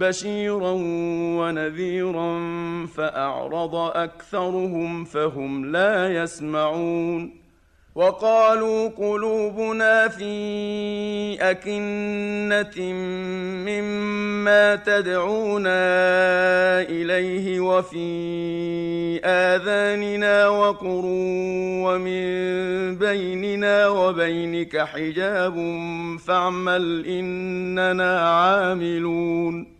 بشيرا ونذيرا فاعرض اكثرهم فهم لا يسمعون وقالوا قلوبنا في اكنه مما تدعونا اليه وفي اذاننا وقر ومن بيننا وبينك حجاب فاعمل اننا عاملون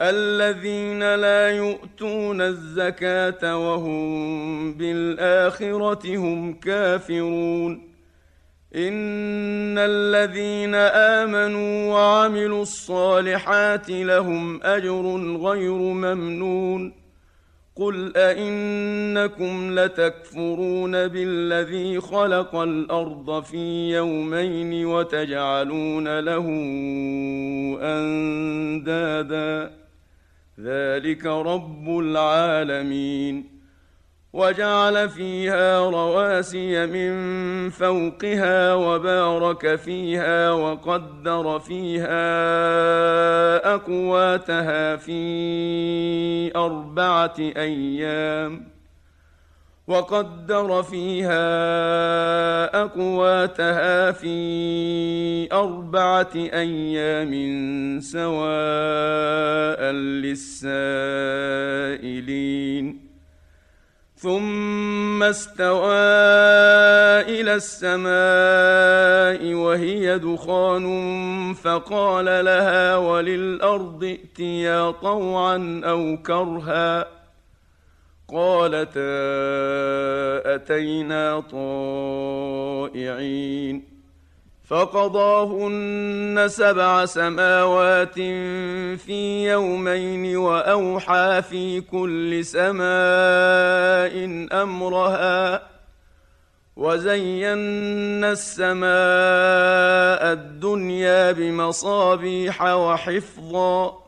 الذين لا يؤتون الزكاة وهم بالآخرة هم كافرون. إن الذين آمنوا وعملوا الصالحات لهم أجر غير ممنون. قل أئنكم لتكفرون بالذي خلق الأرض في يومين وتجعلون له أندادا. ذلك رب العالمين. وجعل فيها رواسي من فوقها وبارك فيها وقدر فيها أقواتها في أربعة أيام. وقدر فيها أقواتها في أربعة أيام سواء للسائلين. ثم استوى إلى السماء وهي دخان فقال لها وللأرض ائتيا طوعا أو كرها. قالتا أتينا طائعين. فقضاهن سبع سماوات في يومين وأوحى في كل سماء أمرها وزينا السماء الدنيا بمصابيح وحفظا.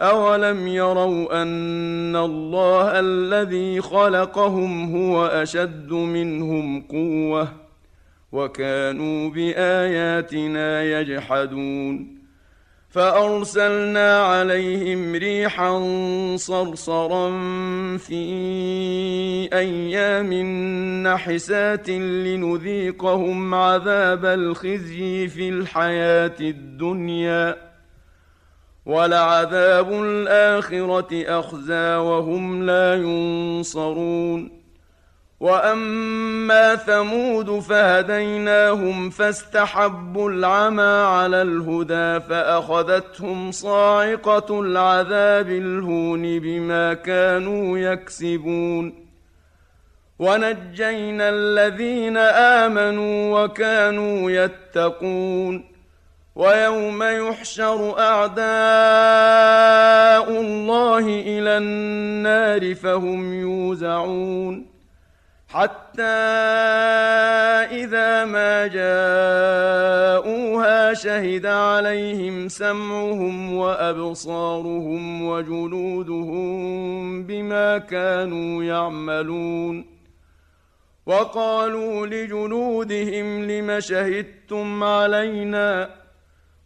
اولم يروا ان الله الذي خلقهم هو اشد منهم قوه وكانوا باياتنا يجحدون فارسلنا عليهم ريحا صرصرا في أيام نحسات لنذيقهم عذاب الخزي في الحياة الدنيا ولعذاب الآخرة أخزى وهم لا ينصرون. وأما ثمود فهديناهم فاستحبوا العمى على الهدى فأخذتهم صاعقة العذاب الهون بما كانوا يكسبون. ونجينا الذين آمنوا وكانوا يتقون. ويوم يحشر أعداء الله إلى النار فهم يوزعون حتى إذا ما جاءوها شهد عليهم سمعهم وأبصارهم وجلودهم بما كانوا يعملون وقالوا لجلودهم لم شهدتم علينا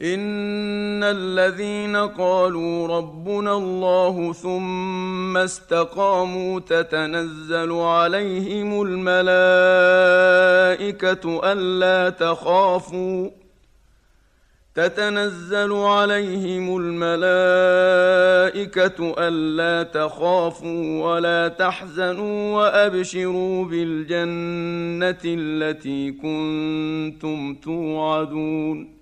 ان الذين قالوا ربنا الله ثم استقاموا تتنزل عليهم الملائكه الا تخافوا تتنزل عليهم الملائكه الا تخافوا ولا تحزنوا وابشروا بالجنه التي كنتم توعدون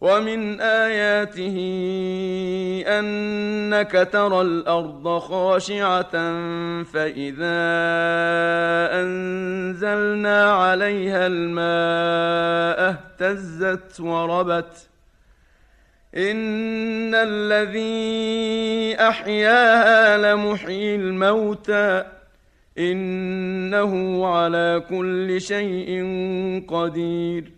ومن آياته أنك ترى الأرض خاشعة فإذا أنزلنا عليها الماء اهتزت وربت إن الذي أحياها لمحيي الموتى إنه على كل شيء قدير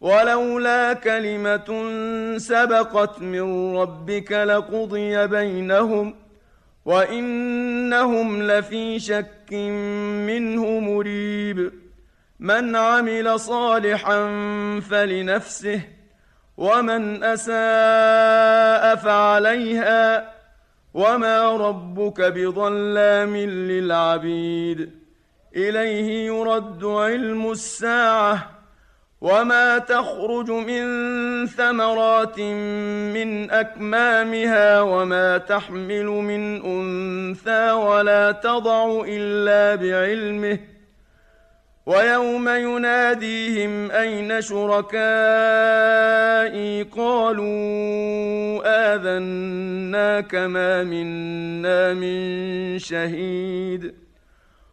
ولولا كلمة سبقت من ربك لقضي بينهم وإنهم لفي شك منه مريب. من عمل صالحا فلنفسه ومن أساء فعليها وما ربك بظلام للعبيد. إليه يرد علم الساعة. وما تخرج من ثمرات من اكمامها وما تحمل من انثى ولا تضع الا بعلمه ويوم يناديهم اين شركائي قالوا اذناك ما منا من شهيد